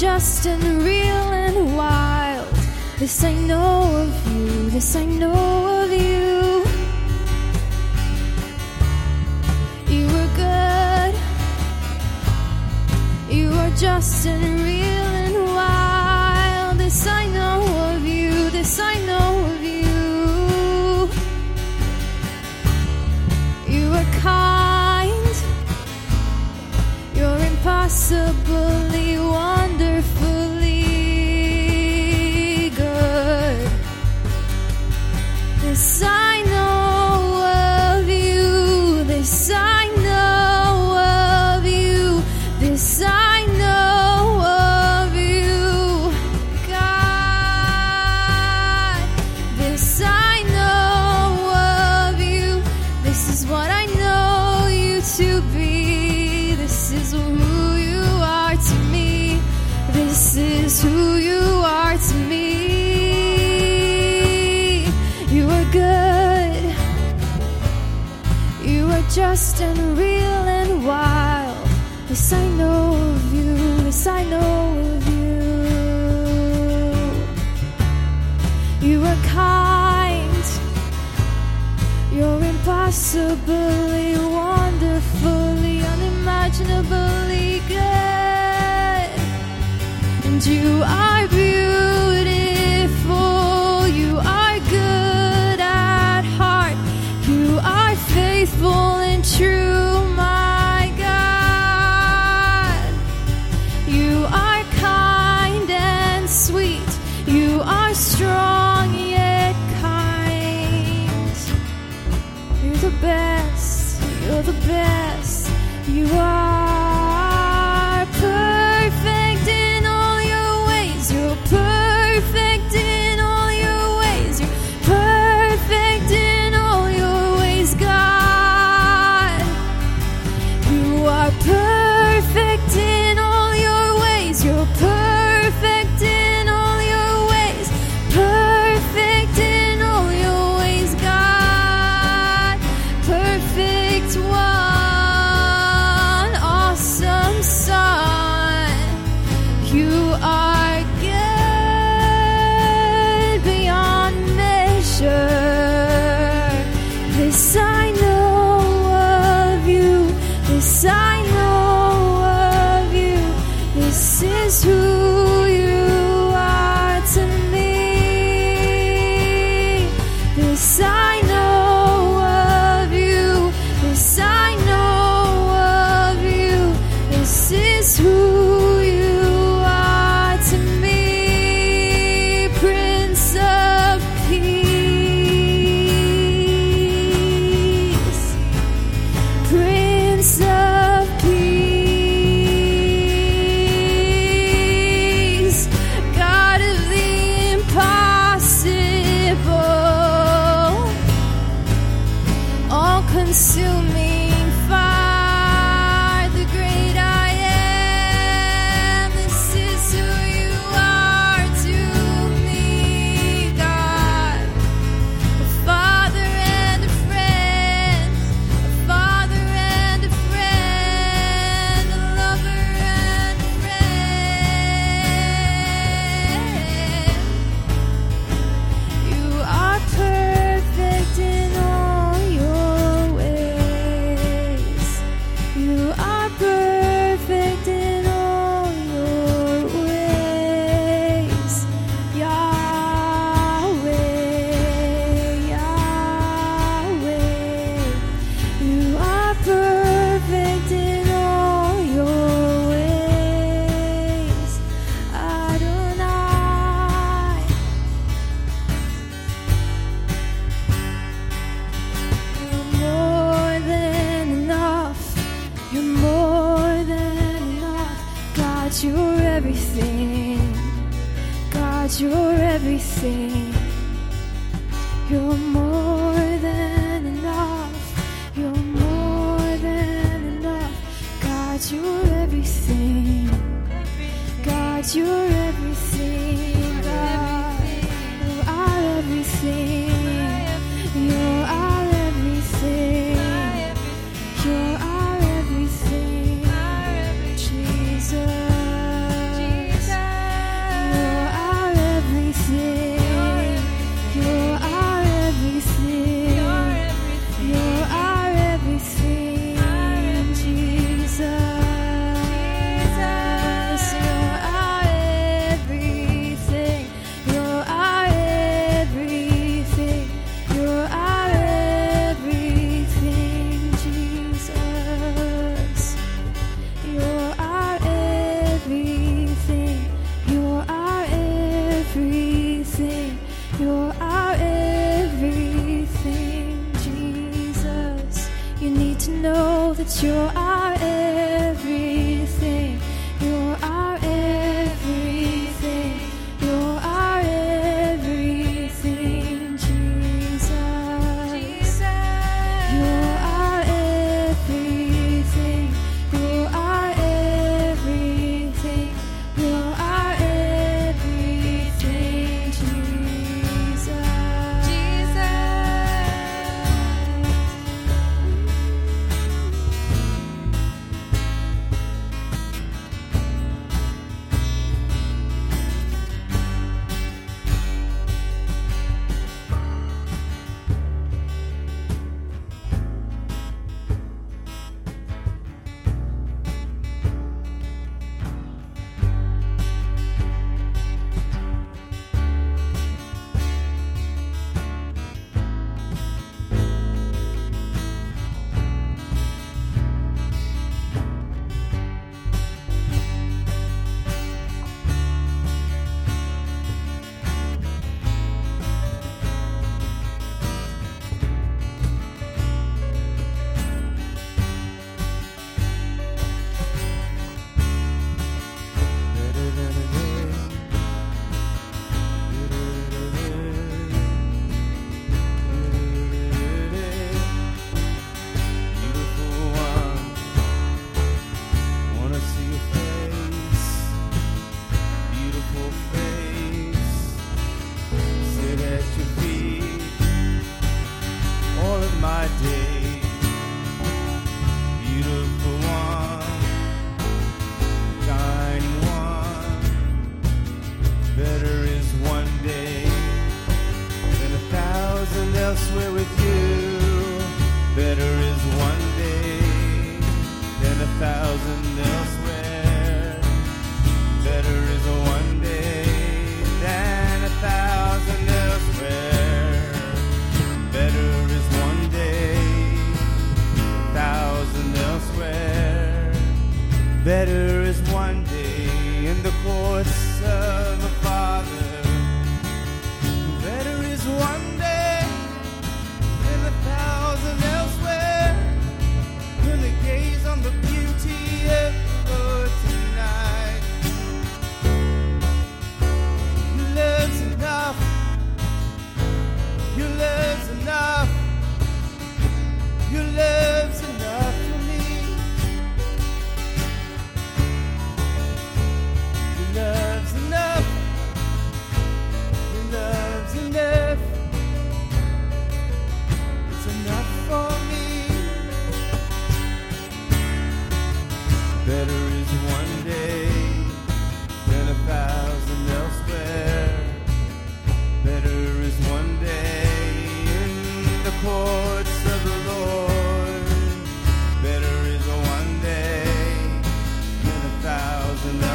just and real and wild. This I know of you, this I know of you. You were good, you are just and real. and real and wild. Yes, I know of you. Yes, I know of you. You are kind. You're impossible.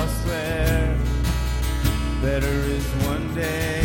Elsewhere. Better is one day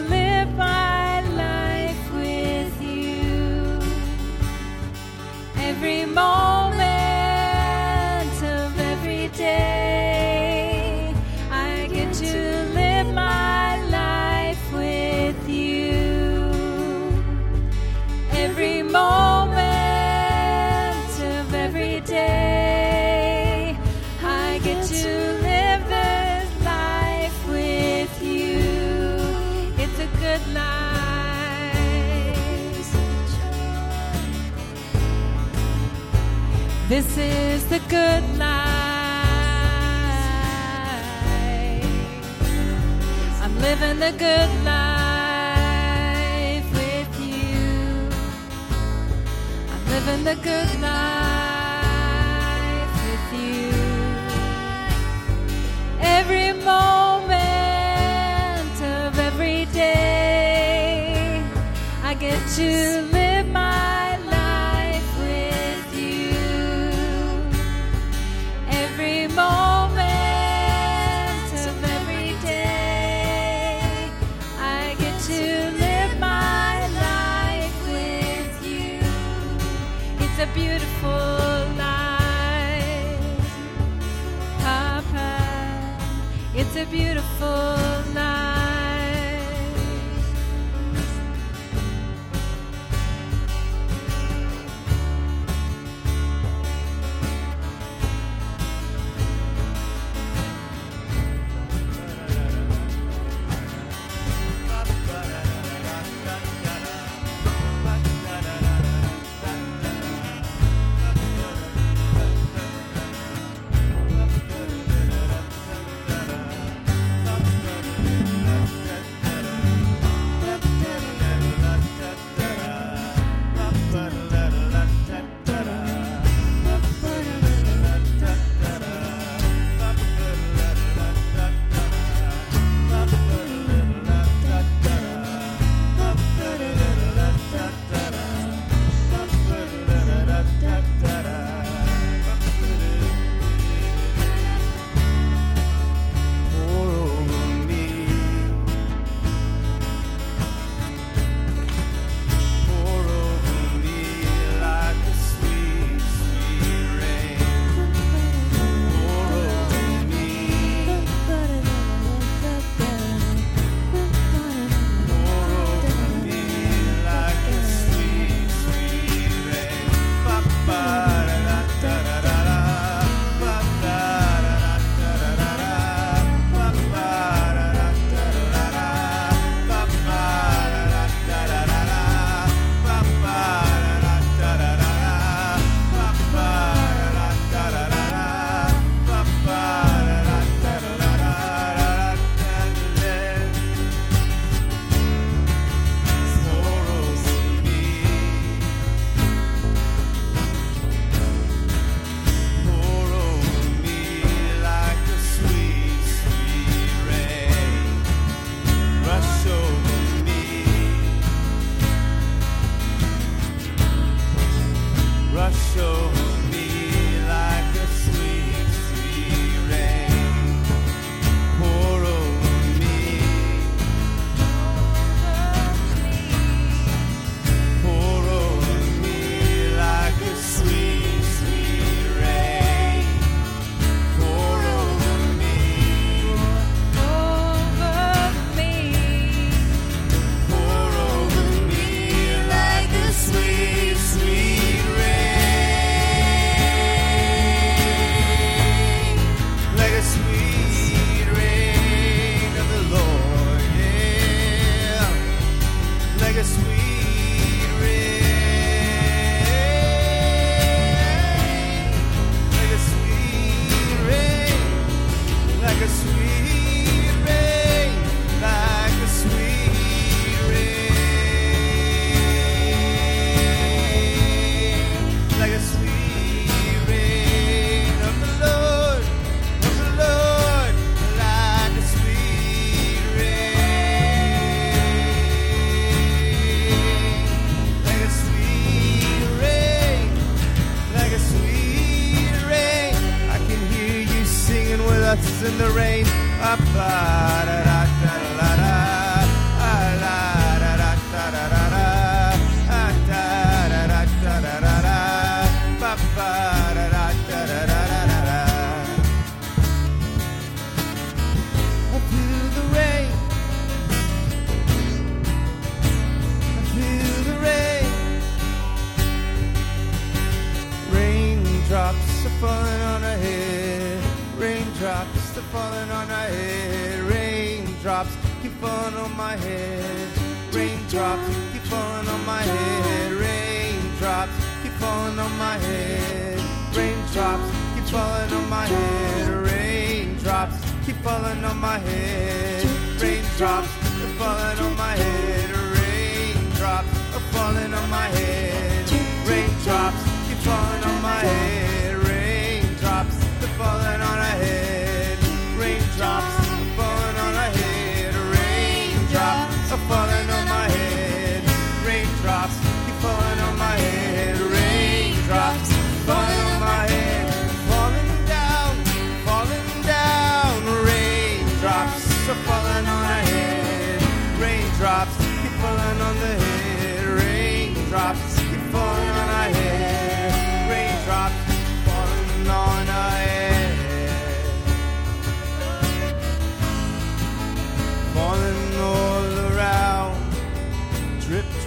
good life. I'm living the good life with you. I'm living the good life with you. Every moment of every day, I get to live. they're beautiful. my head. Raindrops keep falling on my head. Raindrops keep falling on my head. Raindrops keep falling on my head. Raindrops keep falling on my head. Raindrops keep falling on my head. Raindrops are falling on my head. Raindrops keep falling on my head.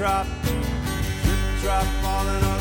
drop, drip drop falling off.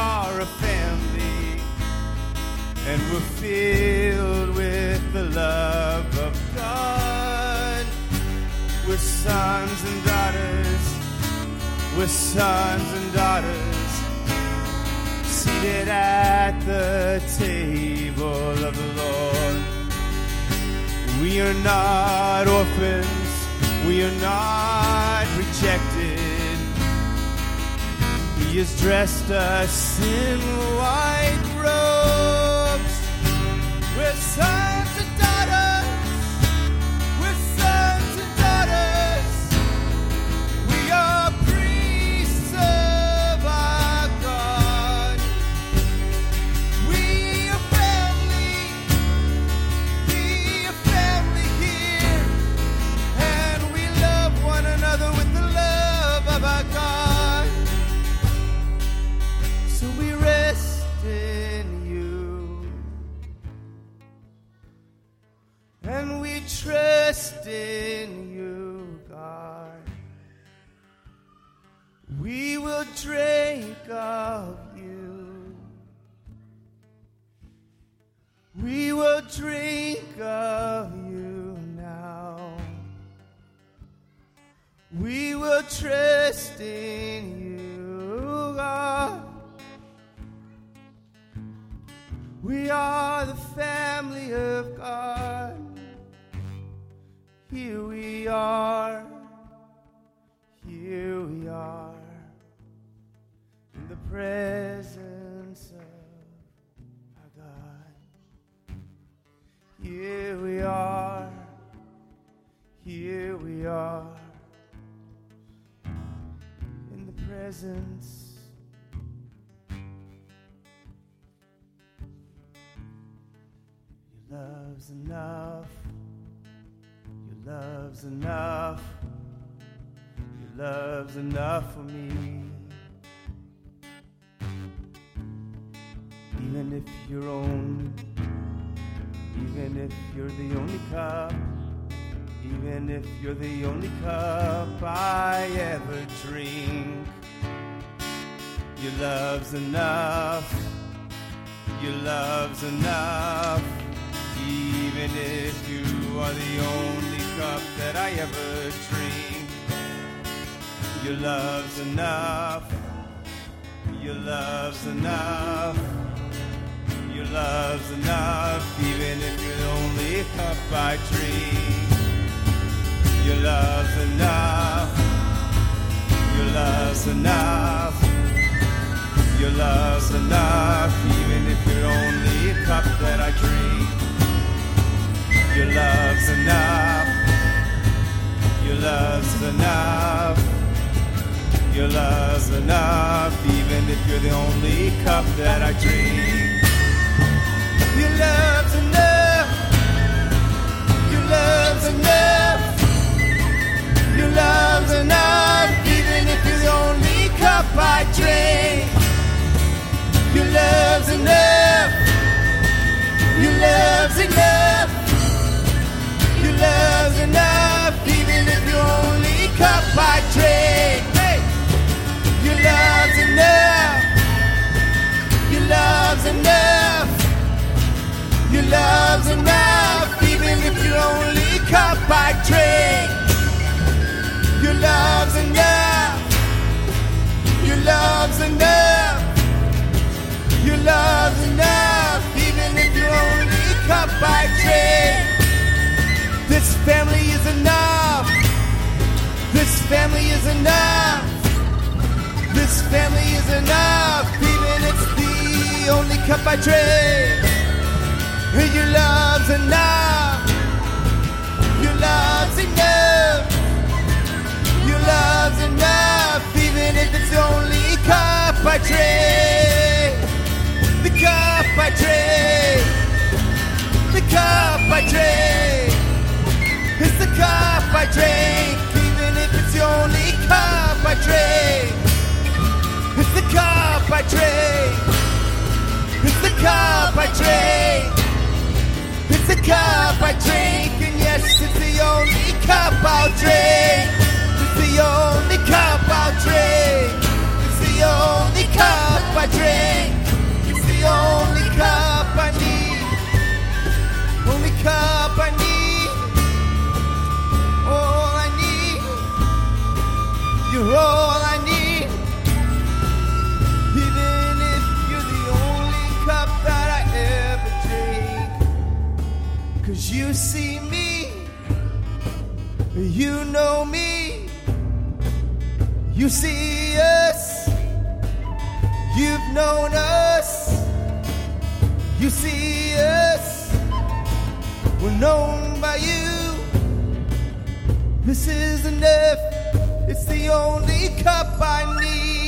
Are a family. And we're filled with the love of God. We're sons and daughters. We're sons and daughters. Seated at the table of the Lord. We are not orphans. We are not rejected. He has dressed us in white robes. We're sons in you, God. We will drink of you. We will drink of you now. We will trust in Your love's enough. Your love's enough. Even if you're only cup I drink, your love's enough. Your love's enough. Your love's enough, even if you're only a cup that I drink. Your love's enough. Your love's enough. Your love's enough, even if you're the only cup that I drink. Your love's enough. Your love's enough. Your love's enough, even if you're the only cup I drink. Your love's enough. Your love's enough. Your love's enough, even if you're only cup I drink. Love's enough. Your love's enough. Your love's enough, even if you're only cup I drink. Your love's enough. Your love's enough. Your love's enough, even if you're only cup I drink. This family is enough. This family is enough. This family is enough, even it's the only cup I drink. And your love's enough. Your love's enough. Your love's enough, even if it's the only cup I drink. The cup I drink. The cup I drink. It's the cup I drink, even if it's the only cup I drink cop I drink. It's the cup I drink. It's the cup I drink, and yes, it's the only cup I'll drink. It's the only cup I'll drink. It's the only cup I drink. It's the only cup I need. Only cup I need. All I need. You're all I You see me. You know me. You see us. You've known us. You see us. We're known by you. This is enough. It's the only cup I need.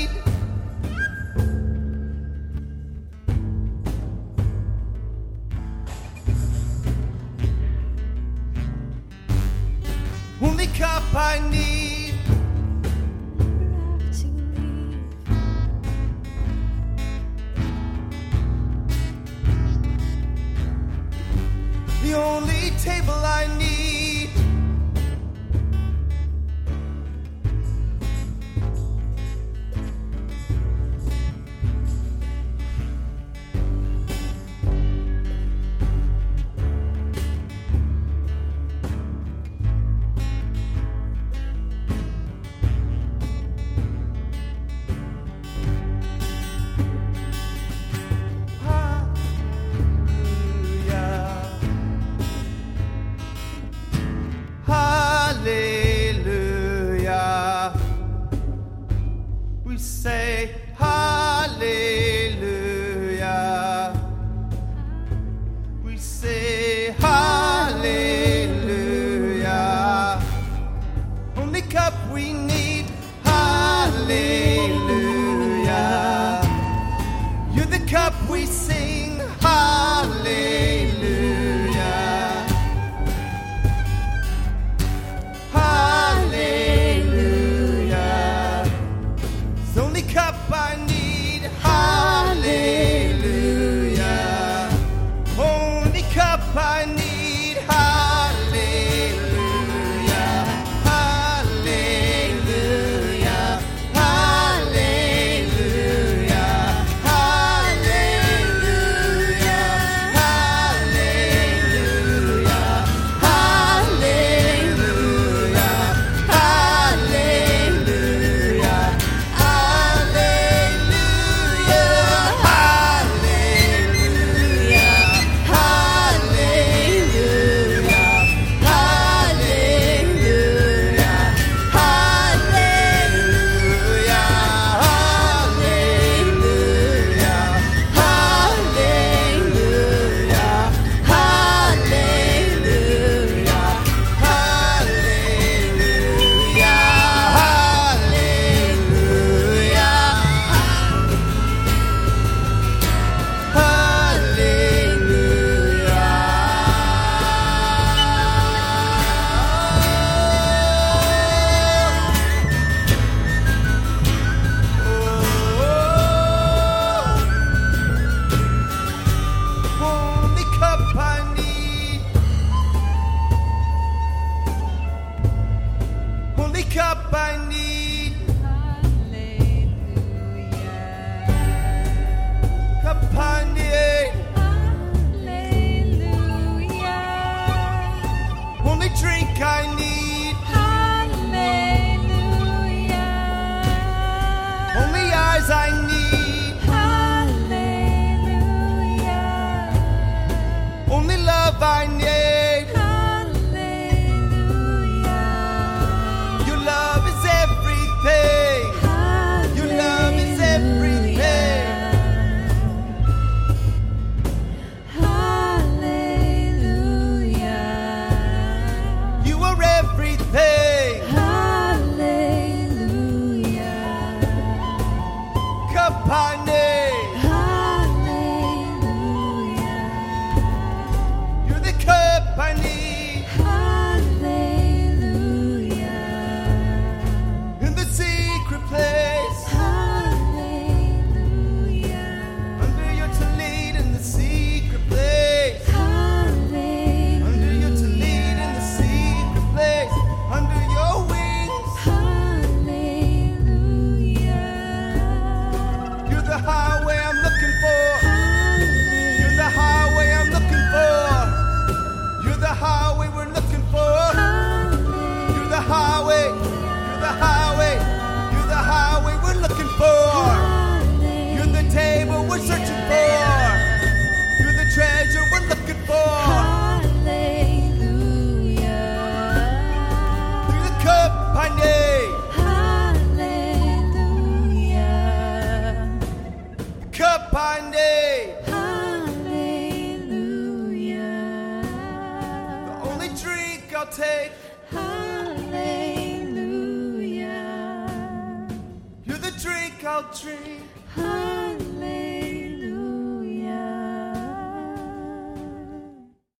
I never